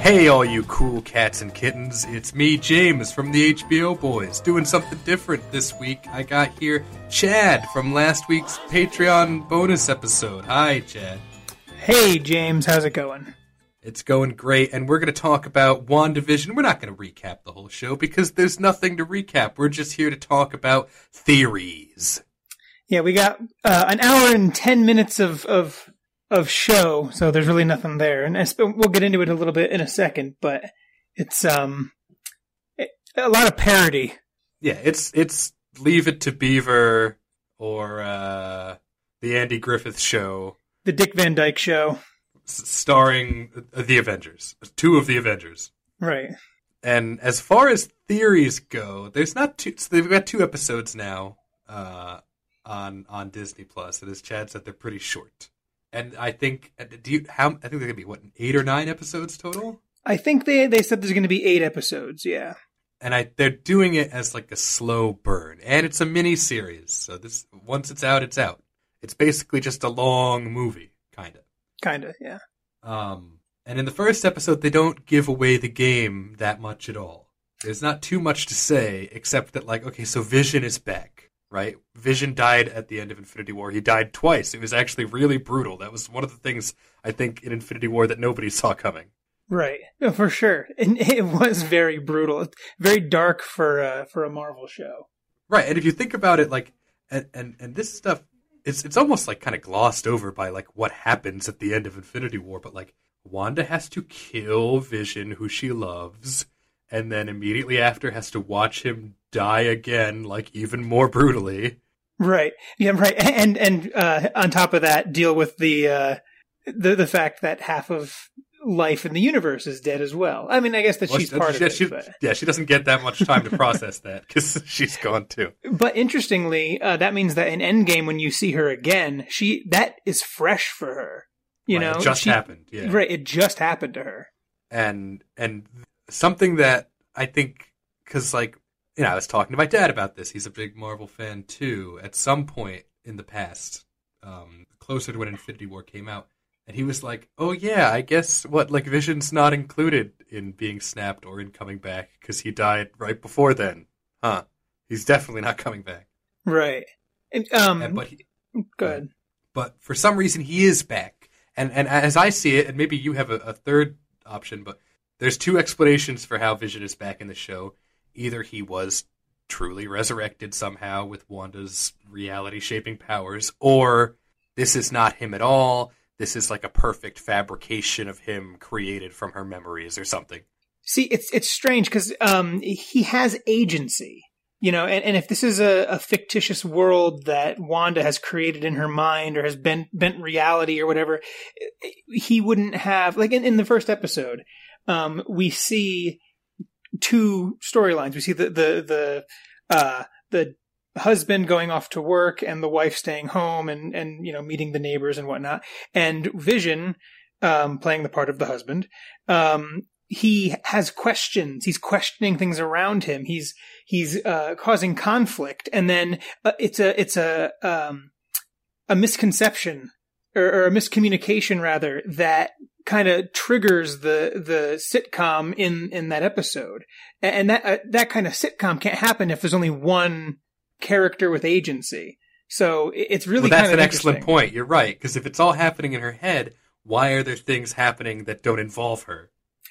Hey, all you cool cats and kittens, it's me, James, from the HBO Boys, doing something different this week. I got here Chad from last week's Patreon bonus episode. Hi, Chad. Hey, James, how's it going? It's going great, and we're going to talk about WandaVision. We're not going to recap the whole show because there's nothing to recap. We're just here to talk about theories. Yeah, we got uh, an hour and 10 minutes of, of of show, so there's really nothing there. And we'll get into it a little bit in a second, but it's um it, a lot of parody. Yeah, it's it's Leave It to Beaver or uh, the Andy Griffith Show, the Dick Van Dyke Show, s- starring the Avengers, two of the Avengers. Right. And as far as theories go, there's not two. So they've got two episodes now uh, on on Disney Plus, and as Chad said, they're pretty short and I think do you how I think they're gonna be what eight or nine episodes total. I think they they said there's going to be eight episodes. Yeah, and I they're doing it as like a slow burn, and it's a mini series. So this once it's out, it's out. It's basically just a long movie, kind of. Kind of, yeah. Um, and in the first episode, they don't give away the game that much at all. There's not too much to say except that, like, okay, so Vision is back right? Vision died at the end of Infinity War. He died twice. It was actually really brutal. That was one of the things I think in Infinity War that nobody saw coming. Right, for sure. And it was very brutal, very dark for uh, for a Marvel show. Right, and if you think about it, like, and and, and this stuff, it's it's almost like kind of glossed over by like what happens at the end of Infinity War. But like, Wanda has to kill Vision, who she loves, and then immediately after has to watch him die again, like even more brutally. Right. Yeah. Right. And and uh, on top of that, deal with the uh, the the fact that half of life in the universe is dead as well. I mean, I guess that well, she's she, part she, of she, it. But... Yeah, she doesn't get that much time to process that because she's gone too. But interestingly, uh, that means that in Endgame, when you see her again, she that is fresh for her. You right, know, it just happened. Yeah, right. It just happened to her. And and something that I think because like you know, I was talking to my dad about this. He's a big Marvel fan too. At some point in the past, um, closer to when Infinity War came out, and he was like, "Oh yeah, I guess what like Vision's not included in being snapped or in coming back because he died right before then, huh? He's definitely not coming back." Right. And, um, and, but he, good. Uh, but for some reason, he is back. And and as I see it, and maybe you have a, a third option, but there's two explanations for how Vision is back in the show either he was truly resurrected somehow with Wanda's reality shaping powers, or this is not him at all. This is like a perfect fabrication of him created from her memories or something. See, it's it's strange because um, he has agency, you know, and, and if this is a, a, fictitious world that Wanda has created in her mind or has bent bent reality or whatever, he wouldn't have like in, in the first episode, um, we see two storylines. We see the the the uh, the husband going off to work and the wife staying home and and you know meeting the neighbors and whatnot. And Vision, um, playing the part of the husband, um, he has questions. He's questioning things around him. He's he's uh, causing conflict, and then uh, it's a it's a um, a misconception or, or a miscommunication rather that kind of triggers the the sitcom in in that episode, and that uh, that kind of sitcom can't happen if there's only one character with agency. So it's really well, that's an excellent point. You're right because if it's all happening in her head, why are there things happening that don't involve her?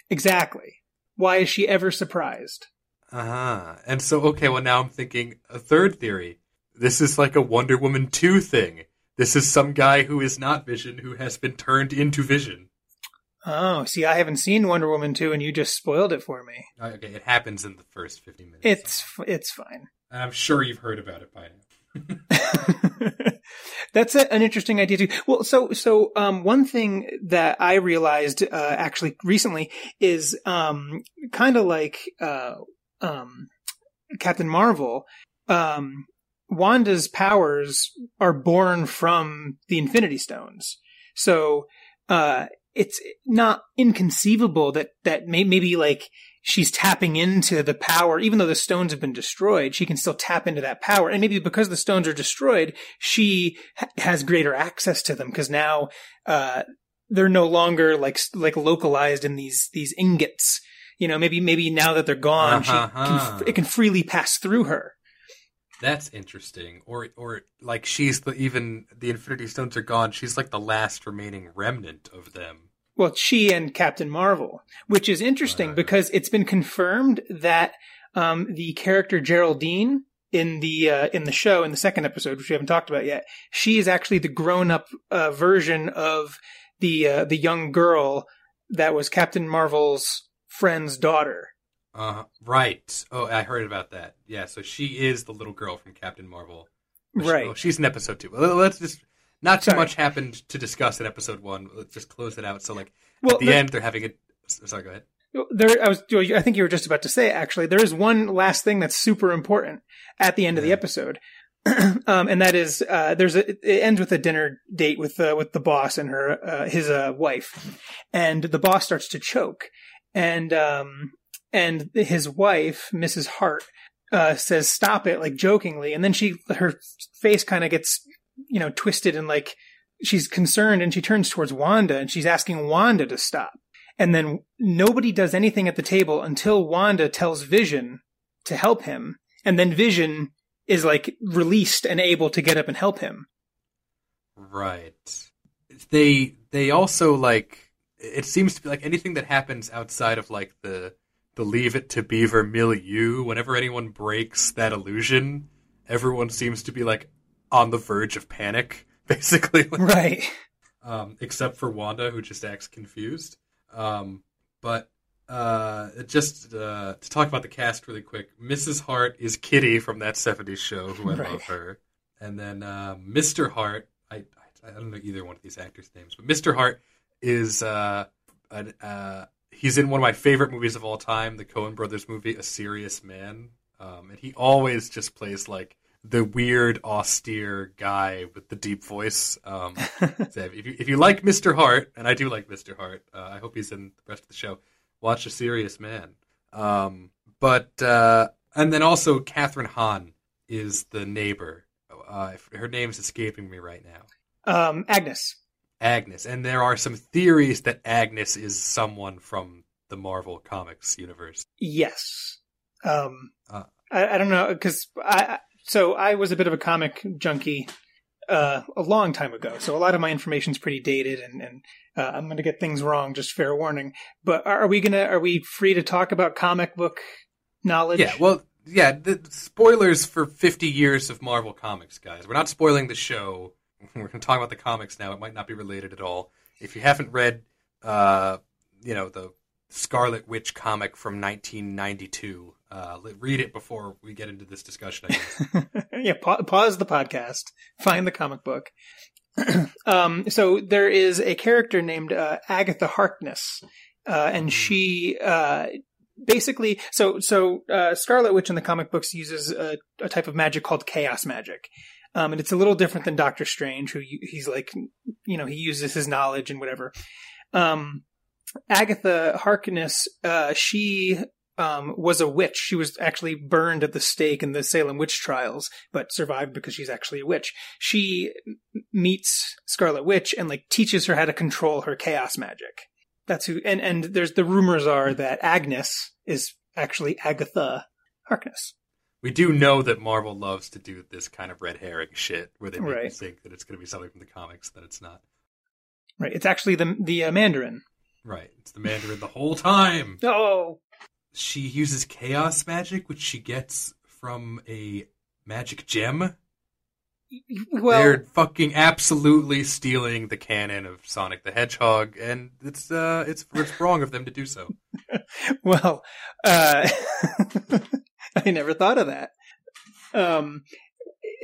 Exactly. Why is she ever surprised? Uh huh. And so, okay, well, now I'm thinking a third theory. This is like a Wonder Woman 2 thing. This is some guy who is not Vision who has been turned into Vision. Oh, see, I haven't seen Wonder Woman 2 and you just spoiled it for me. Okay, it happens in the first 50 minutes. It's so. it's fine. I'm sure you've heard about it by now. That's a, an interesting idea too. Well, so so um, one thing that I realized uh, actually recently is um, kind of like uh, um, Captain Marvel. Um, Wanda's powers are born from the Infinity Stones, so uh, it's not inconceivable that that may, maybe like she's tapping into the power, even though the stones have been destroyed, she can still tap into that power. And maybe because the stones are destroyed, she ha- has greater access to them because now, uh, they're no longer like, like localized in these, these ingots. You know, maybe, maybe now that they're gone, Uh-huh. she can, it can freely pass through her. That's interesting. Or or like she's the even the Infinity Stones are gone. She's like the last remaining remnant of them. Well, she and Captain Marvel, which is interesting Right. because it's been confirmed that um, the character Geraldine in the uh, in the show in the second episode, which we haven't talked about yet, she is actually the grown up uh, version of the uh, the young girl that was Captain Marvel's friend's daughter. Uh right. Oh, I heard about that. Yeah, so she is the little girl from Captain Marvel. Or she- Right. oh, she's in episode two. Let's just not too Sorry. much happened to discuss in episode one. Let's just close it out. So like Well, at the the- end, they're having a. Sorry, go ahead. There, I was. I think you were just about to say. Actually, there is one last thing that's super important at the end of the episode, um, and that is uh, there's a. It ends with a dinner date with uh, with the boss and her uh, his uh, wife, and the boss starts to choke, and um, and his wife, Mrs. Hart, uh, says stop it, like jokingly, and then she her face kind of gets you know twisted and like she's concerned, and she turns towards Wanda and she's asking Wanda to stop. And then nobody does anything at the table until Wanda tells Vision to help him. And then Vision is like released and able to get up and help him. Right. They they also like it seems to be like anything that happens outside of like the the leave it to beaver milieu, whenever anyone breaks that illusion, everyone seems to be like on the verge of panic, basically. Right. um, except for Wanda, who just acts confused. Um, but uh, just uh, to talk about the cast really quick, Mrs. Hart is Kitty from that '70s show, who I Right. love her, and then uh, Mr. Hart. I, I I don't know either one of these actors' names, but Mr. Hart is uh, an, uh, he's in one of my favorite movies of all time, the Coen Brothers movie, A Serious Man, um, and he always just plays like the weird, austere guy with the deep voice. Um, if you if you like Mr. Hart, and I do like Mr. Hart, uh, I hope he's in the rest of the show. Watch A Serious Man. Um, but uh, and then also Kathryn Hahn is the neighbor. Uh, her name's escaping me right now. Um, Agnes. Agnes, and there are some theories that Agnes is someone from the Marvel Comics universe. Yes. Um, Uh. I, I don't know because I I- so I was a bit of a comic junkie uh, a long time ago. So a lot of my information is pretty dated, and, and uh, I'm going to get things wrong. Just fair warning. But are we gonna are we free to talk about comic book knowledge? Yeah, well, yeah, the spoilers for 50 years of Marvel Comics, guys. We're not spoiling the show. We're going to talk about the comics now. It might not be related at all. If you haven't read, uh, you know, the Scarlet Witch comic from 1992, uh, read it before we get into this discussion. I guess. yeah, pa- pause the podcast, find the comic book. um, so there is a character named uh, Agatha Harkness, uh, and she uh, basically so so uh, Scarlet Witch in the comic books uses a, a type of magic called chaos magic. Um, and it's a little different than Doctor Strange, who he's like, you know, he uses his knowledge and whatever. Um, Agatha Harkness, uh, she um, was a witch. She was actually burned at the stake in the Salem witch trials, but survived because she's actually a witch. She meets Scarlet Witch and like teaches her how to control her chaos magic. That's who. And and there's the rumors are that Agnes is actually Agatha Harkness. we do know that Marvel loves to do this kind of red herring shit where they make you think that it's going to be something from the comics that it's not. Right. It's actually the the uh, Mandarin. Right. It's the Mandarin the whole time. No. she uses chaos magic, which she gets from a magic gem. Well, They're fucking absolutely stealing the canon of Sonic the Hedgehog, and it's uh, it's it's wrong of them to do so. Well, uh, I never thought of that. Um,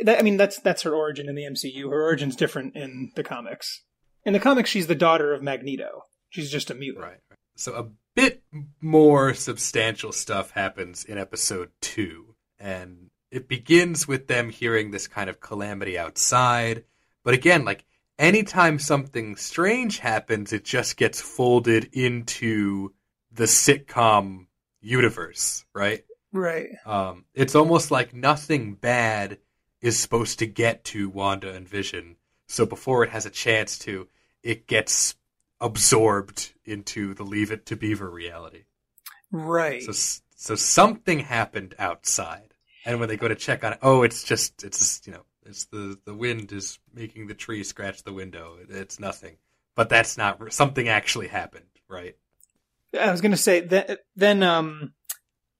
that, I mean, that's that's her origin in the MCU. Her origin's different in the comics. In the comics, she's the daughter of Magneto. She's just a mutant. Right. So a bit more substantial stuff happens in episode two, and it begins with them hearing this kind of calamity outside. But again, like anytime something strange happens, it just gets folded into the sitcom universe, right? Right. Um, it's almost like nothing bad is supposed to get to Wanda and Vision. So before it has a chance to, it gets absorbed into the Leave It to Beaver reality. Right. So so something happened outside, and when they go to check on it, oh, it's just it's just, you know it's the the wind is making the tree scratch the window. It's nothing, but that's not something actually happened, right? I was going to say that then um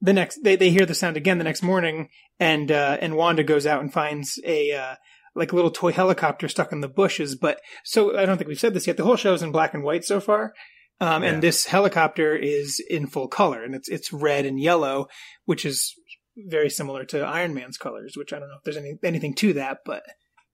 the next they, they hear the sound again the next morning and uh and Wanda goes out and finds a uh like a little toy helicopter stuck in the bushes but so I don't think we've said this yet the whole show is in black and white so far um Yeah. and this helicopter is in full color and it's it's red and yellow which is very similar to Iron Man's colors which I don't know if there's any anything to that but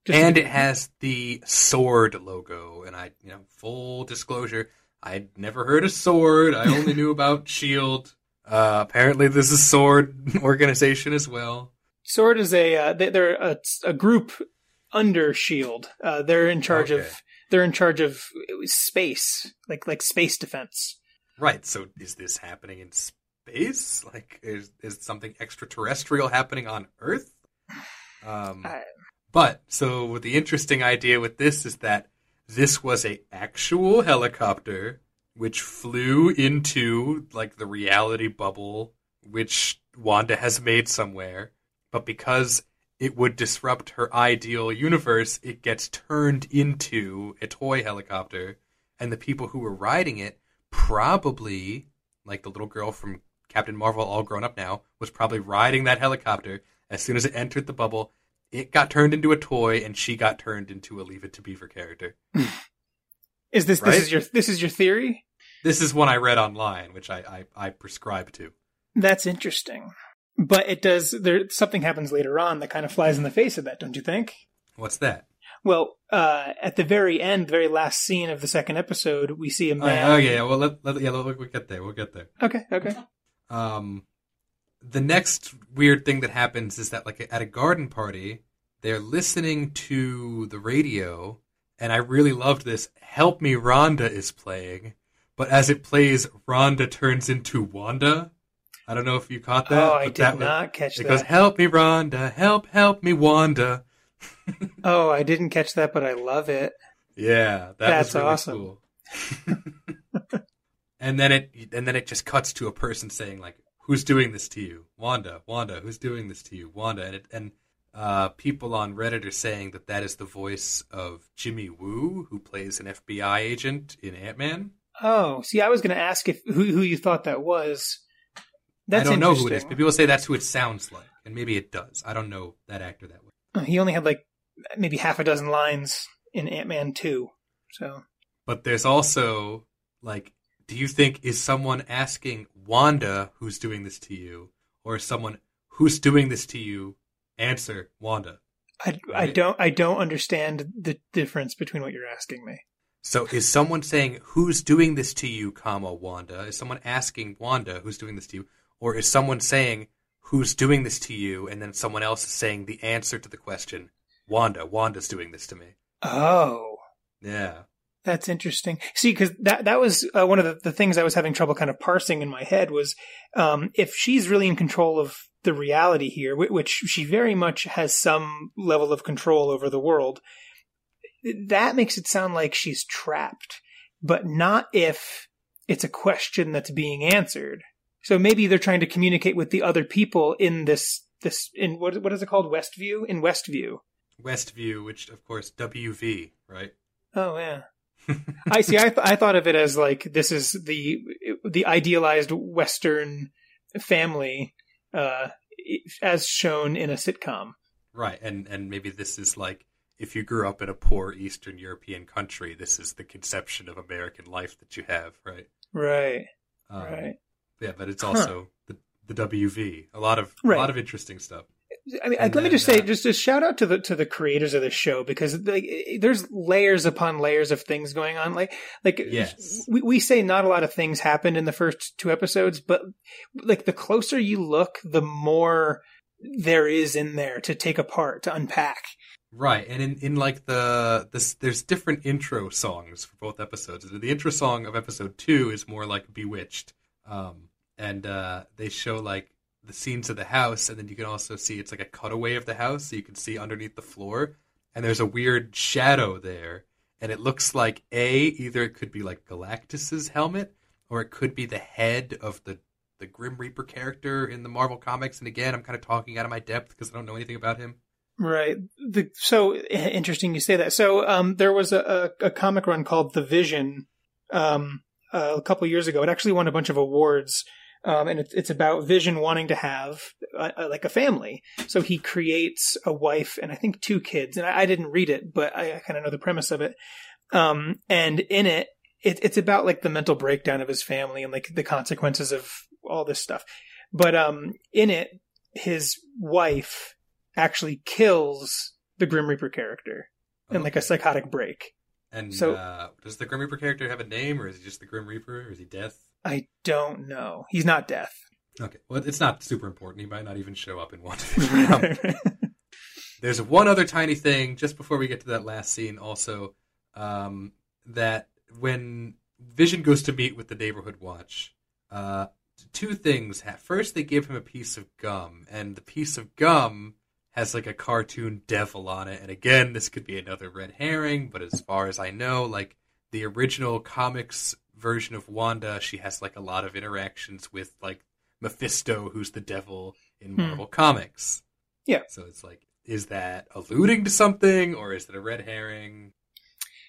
just and it has the sword logo. And I, you know, full disclosure, I'd never heard of sword. I only knew about Shield. Uh, apparently, there's a sword organization as well. Sword is a uh, they, they're a, a group under Shield. Uh, they're in charge Okay. of they're in charge of space, like like space defense. Right. So, is this happening in space? Like, is is something extraterrestrial happening on Earth? Um, I- but so the interesting idea with this is that this was a actual helicopter which flew into like the reality bubble which Wanda has made somewhere, but because it would disrupt her ideal universe, it gets turned into a toy helicopter, and the people who were riding it probably, like the little girl from Captain Marvel, all grown up now, was probably riding that helicopter. As soon as it entered the bubble, it got turned into a toy, and she got turned into a Leave It to Beaver character. Is this Right? this is your this is your theory? This is one I read online, which I, I, I prescribe to. That's interesting. But it does there something happens later on that kind of flies in the face of that, don't you think? What's that? Well, uh, at the very end, the very last scene of the second episode, we see a Oh, man. oh, yeah, yeah, well, let, let, yeah, let, we'll get there. We'll get there. Okay, okay. Um, the next weird thing that happens is that, like, at a garden party, they're listening to the radio, and I really loved this. Help Me Rhonda is playing, but as it plays, Rhonda turns into Wanda. I don't know if you caught that. oh, I but did that was- not catch It that. goes, Help me, Rhonda. Help, help me, Wanda. oh, I didn't catch that, but I love it. Yeah, that That's was really awesome. cool. and then it and then it just cuts to a person saying like, "Who's doing this to you, Wanda? Wanda, who's doing this to you, Wanda?" And it, and uh, people on Reddit are saying that that is the voice of Jimmy Woo, who plays an FBI agent in Ant Man. Oh, see, I was going to ask if who who you thought that was. That's I don't know who it is, but people say that's who it sounds like, and maybe it does. I don't know that actor that way. Uh, He only had like maybe half a dozen lines in Ant Man two. So But there's also like, do you think is someone asking Wanda who's doing this to you, or is someone who's doing this to you answer Wanda? I, I don't I don't understand the difference between what you're asking me. So is someone saying who's doing this to you, comma Wanda? Is someone asking Wanda who's doing this to you, or is someone saying who's doing this to you, and then someone else is saying the answer to the question, Wanda, Wanda's doing this to me? Oh, Yeah. that's interesting. See, because that that was uh, one of the, the things I was having trouble kind of parsing in my head was um, if she's really in control of the reality here, which she very much has some level of control over the world. That makes it sound like she's trapped, but not if it's a question that's being answered. So maybe they're trying to communicate with the other people in this this in what what is it called Westview in Westview. Westview, which of course WV, right? Oh yeah. I see. I th- I thought of it as like this is the the idealized Western family, uh, as shown in a sitcom. Right, and and maybe this is like if you grew up in a poor Eastern European country, this is the conception of American life that you have, right? Right. Um, right. Yeah, but it's Huh. also the the WV. A lot of Right. a lot of interesting stuff. I mean, And let me just say, uh, just a shout out to the to the creators of this show because like, there's layers upon layers of things going on. Like, like Yes. we we say not a lot of things happened in the first two episodes, but like the closer you look, the more there is in there to take apart to unpack. Right, and in, in like the this, there's different intro songs for both episodes. The intro song of episode two is more like "Bewitched," um, and uh, they show like the scenes of the house, and then you can also see it's like a cutaway of the house, so you can see underneath the floor, and there's a weird shadow there, and it looks like a either it could be like Galactus's helmet, or it could be the head of the the Grim Reaper character in the Marvel comics. And again, I'm kind of talking out of my depth because I don't know anything about him. Right. The, so interesting you say that. So um, there was a, a, a comic run called The Vision um, uh, a couple years ago. It actually won a bunch of awards. Um, and it's, it's about Vision wanting to have uh, uh, like a family. So he creates a wife and I think two kids. And I, I didn't read it, but I, I kind of know the premise of it. Um, and in it, it, it's about like the mental breakdown of his family and like the consequences of all this stuff. But um, in it, his wife actually kills the Grim Reaper character in like a psychotic break. And So- uh, does the Grim Reaper character have a name, or is he just the Grim Reaper, or is he Death? I don't know. He's not death. Okay, well, it's not super important. He might not even show up in one. there's one other tiny thing just before we get to that last scene. Also, um, that when Vision goes to meet with the neighborhood watch, uh, two things. First, they give him a piece of gum, and the piece of gum has like a cartoon devil on it. And again, this could be another red herring, but as far as I know, like the original comics version of Wanda, she has like a lot of interactions with like Mephisto, who's the devil in Hmm. Marvel Comics. Yeah. So it's like, is that alluding to something, or is it a red herring?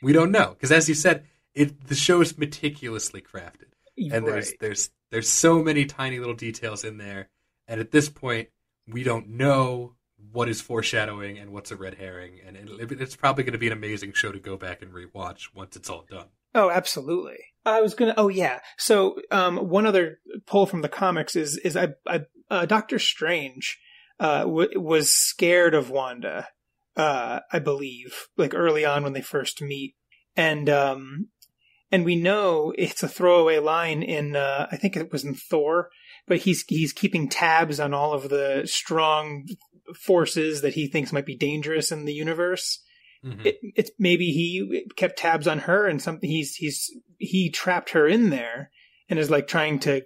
We don't know because, as you said, it the show is meticulously crafted and there's there's there's so many tiny little details in there and at this point we don't know what is foreshadowing and what's a red herring and it, it's probably going to be an amazing show to go back and rewatch once it's all done Oh, absolutely. I was gonna. Oh, yeah. So, um, one other pull from the comics is is I, I uh, Doctor Strange uh, w- was scared of Wanda. Uh, I believe, like early on when they first meet, and um, and we know it's a throwaway line in uh, I think it was in Thor, but he's he's keeping tabs on all of the strong forces that he thinks might be dangerous in the universe Mhm. it, it's maybe he kept tabs on her and something he's he's he trapped her in there and is like trying to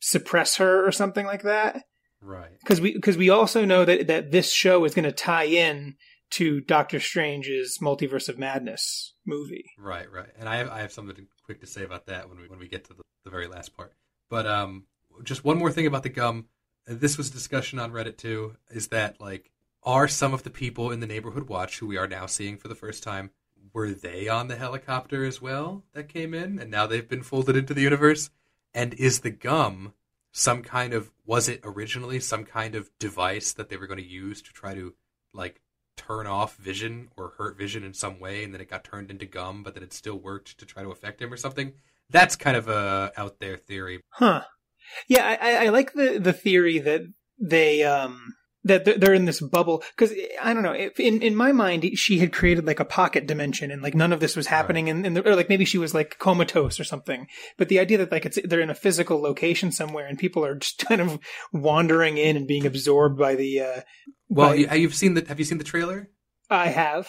suppress her or something like that. Right. Because we because we also know that that this show is going to tie in to Doctor Strange's Multiverse of Madness movie. right right. And i have, I have something quick to say about that when we when we get to the, the very last part. But um just one more thing about the gum. This was a discussion on reddit too is that like are some of the people in the neighborhood watch who we are now seeing for the first time were they on the helicopter as well that came in and now they've been folded into the universe? And is the gum some kind of was it originally some kind of device that they were going to use to try to like turn off vision or hurt vision in some way and then it got turned into gum but then it still worked to try to affect him or something? That's kind of a out there theory. Huh. Yeah, I, I- like the the theory that they um that they're- in this bubble because I don't know. In in my mind, she had created like a pocket dimension, and like none of this was happening, in, in the, or like maybe she was like comatose or something. But the idea that like it's they're in a physical location somewhere, and people are just kind of wandering in and being absorbed by the. uh well by- you, you've seen the have you seen the trailer I have.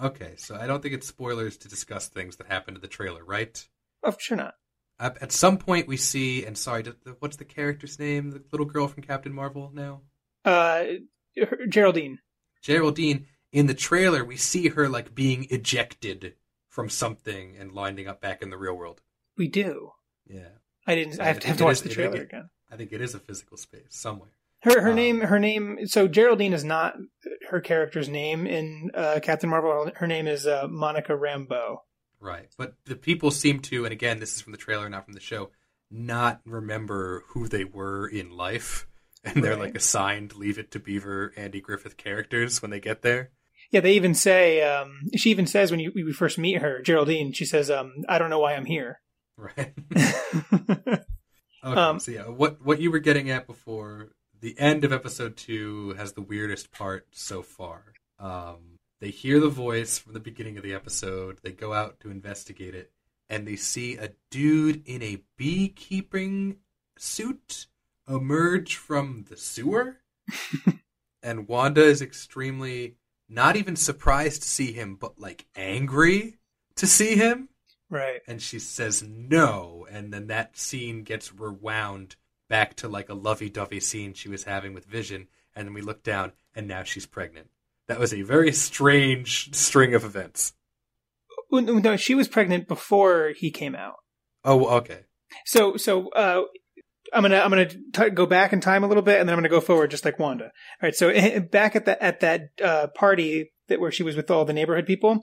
okay so i don't think it's spoilers to discuss things that happen to the trailer right Oh, sure not. At at some point, we see, and sorry, what's the character's name? The little girl from Captain Marvel now? Uh, Geraldine. Geraldine. In the trailer, we see her like being ejected from something and lining up back in the real world. We do. Yeah, I didn't. I have to, have to watch is- the trailer it- again. I think it is a physical space somewhere. Her her Um, name her name so Geraldine is not her character's name in uh, Captain Marvel. Her name is uh, Monica Rambeau. Right. But the people seem to, and again, this is from the trailer, not from the show, not remember who they were in life. And they're like assigned Leave It to Beaver, Andy Griffith characters when they get there. Yeah, they even say um, she even says when you we first meet her, Geraldine. She says, um, "I don't know why I'm here." Right. okay. Um, so yeah, what what you were getting at before the end of episode two has the weirdest part so far. Um, they hear the voice from the beginning of the episode. They go out to investigate it, and they see a dude in a beekeeping suit emerge from the sewer. and Wanda is extremely not even surprised to see him, but like angry to see him. Right. And she says no, and then that scene gets rewound back to like a lovey-dovey scene she was having with Vision, and then we look down, and now she's pregnant. That was a very strange string of events. No, she was pregnant before he came out. Oh, okay. So, so uh, I'm gonna I'm gonna t- go back in time a little bit, and then I'm gonna go forward, just like Wanda. All right. So back at that at that uh, party that where she was with all the neighborhood people,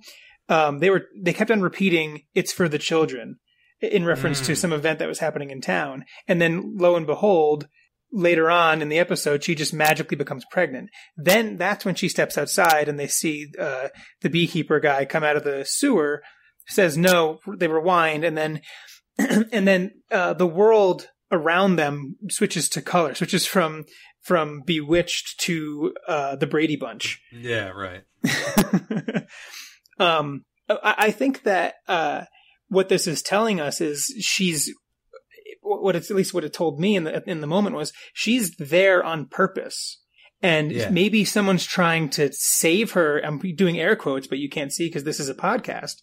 um, they were they kept on repeating, "It's for the children," in reference to Mm. some event that was happening in town. And then, lo and behold, later on in the episode, she just magically becomes pregnant. Then that's when she steps outside, and they see uh, the beekeeper guy come out of the sewer. Says no. They rewind, and then and then uh, the world around them switches to color, switches from from Bewitched to uh, the Brady Bunch. Yeah, right. um, I, I think that uh, what this is telling us is she's what it's at least what it told me in the in the moment was she's there on purpose. And Yeah. maybe someone's trying to save her. I'm doing air quotes, but you can't see because this is a podcast.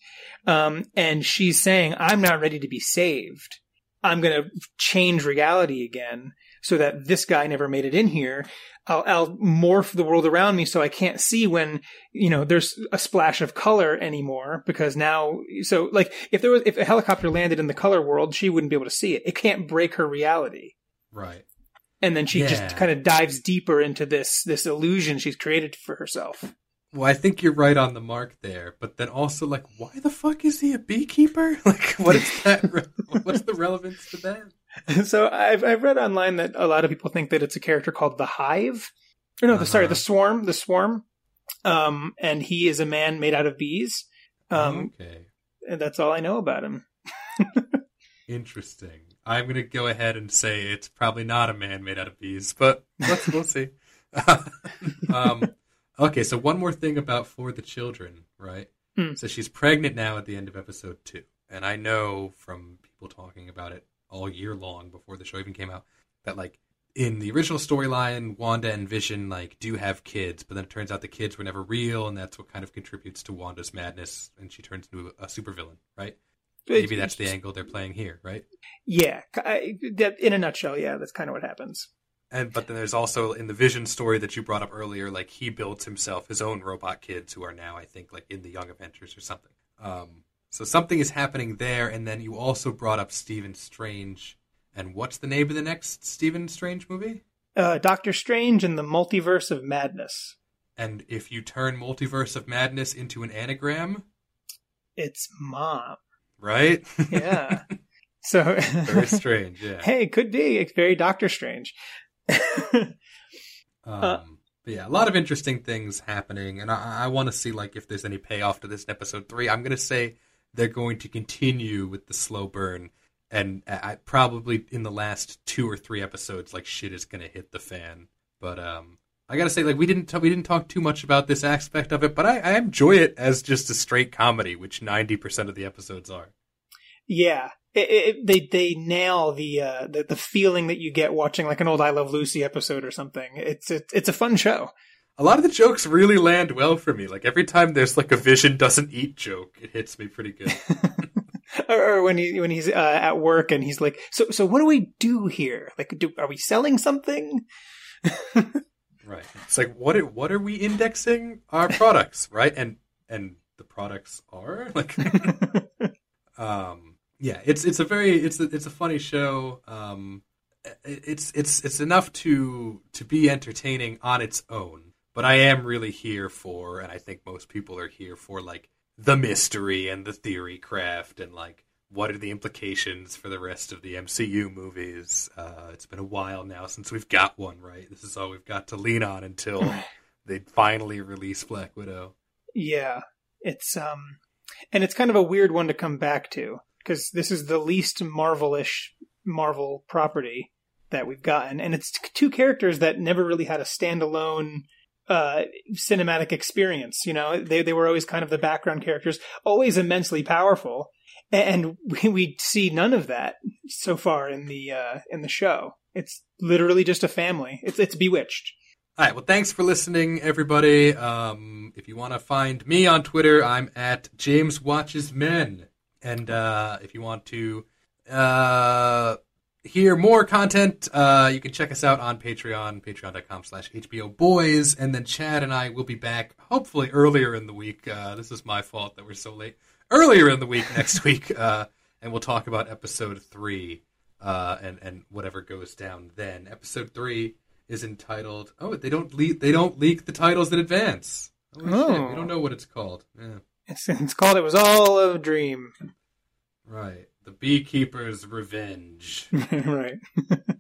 Um, and she's saying, I'm not ready to be saved. I'm going to change reality again so that this guy never made it in here. I'll, I'll morph the world around me so I can't see when, you know, there's a splash of color anymore because now, so like if there was, if a helicopter landed in the color world, she wouldn't be able to see it. It can't break her reality. Right. And then she Yeah. just kind of dives deeper into this, this illusion she's created for herself. Well, I think you're right on the mark there, but then also like, why the fuck is he a beekeeper? Like, what is that? re- What's the relevance to that? so I've I've read online that a lot of people think that it's a character called the Hive. Or no, the, sorry, Uh-huh. the Swarm, the Swarm. Um, and he is a man made out of bees. Um, okay, and that's all I know about him. interesting. I'm gonna go ahead and say it's probably not a man made out of bees, but let's we'll see. um, okay, so one more thing about for the children, right? Hmm. So she's pregnant now at the end of episode two, and I know from people talking about it all year long before the show even came out that like in the original storyline, Wanda and Vision like do have kids, but then it turns out the kids were never real, and that's what kind of contributes to Wanda's madness, and she turns into a, a supervillain, right? Maybe that's the angle they're playing here, right? Yeah, I, in a nutshell, yeah, that's kind of what happens. And but then there's also in the Vision story that you brought up earlier, like he builds himself his own robot kids who are now, I think, like in the Young Avengers or something. Um, so something is happening there, and then you also brought up Stephen Strange. And what's the name of the next Stephen Strange movie? Uh, Doctor Strange and the Multiverse of Madness. And if you turn Multiverse of Madness into an anagram, It's mom. right? Yeah. so Very strange, yeah. hey, could be. It's very Doctor Strange. Um, but yeah, a lot of interesting things happening, and I, I want to see like if there's any payoff to this in episode three. I'm gonna say they're going to continue with the slow burn, and I, I probably in the last two or three episodes, like shit is gonna hit the fan. But um, I gotta say, like we didn't t- we didn't talk too much about this aspect of it, but I, I enjoy it as just a straight comedy, which ninety percent of the episodes are. Yeah, it, it, they they nail the, uh, the the feeling that you get watching like an old I Love Lucy episode or something. It's it, it's a fun show. A lot of the jokes really land well for me. Like every time there's like a Vision doesn't eat joke, it hits me pretty good. or, or when he when he's uh, at work and he's like, so so what do we do here? Like, do, are we selling something? Right. It's like what are, what are we indexing our products, right? And and the products are like um yeah, it's it's a very it's a, it's a funny show. Um it's it's it's enough to to be entertaining on its own, but I am really here for and I think most people are here for like the mystery and the theory craft and like what are the implications for the rest of the MCU movies? Uh, it's been a while now since we've got one, right? This is all we've got to lean on until they finally release Black Widow. Yeah, it's um, and it's kind of a weird one to come back to because this is the least Marvelish Marvel property. that we've gotten, and it's two characters that never really had a standalone uh, cinematic experience. You know, they they were always kind of the background characters, always immensely powerful, and we, we see none of that so far in the uh, in the show. It's literally just a family. It's it's bewitched. All right. Well, thanks for listening, everybody. Um, if you want to find me on Twitter, I'm at James Watches Men, and uh, if you want to uh, hear more content, uh, you can check us out on Patreon, patreon.com slash HBO Boys. And then Chad and I will be back hopefully earlier in the week. Uh, this is my fault that we're so late. Earlier in the week next week. Uh, and we'll talk about episode three uh, and, and whatever goes down then. Episode three is entitled, oh, they don't leak, they don't leak the titles in advance. Holy Oh. shit, we don't know what it's called. Yeah. It's, it's called "It Was All a Dream." Right. The Beekeeper's Revenge. right.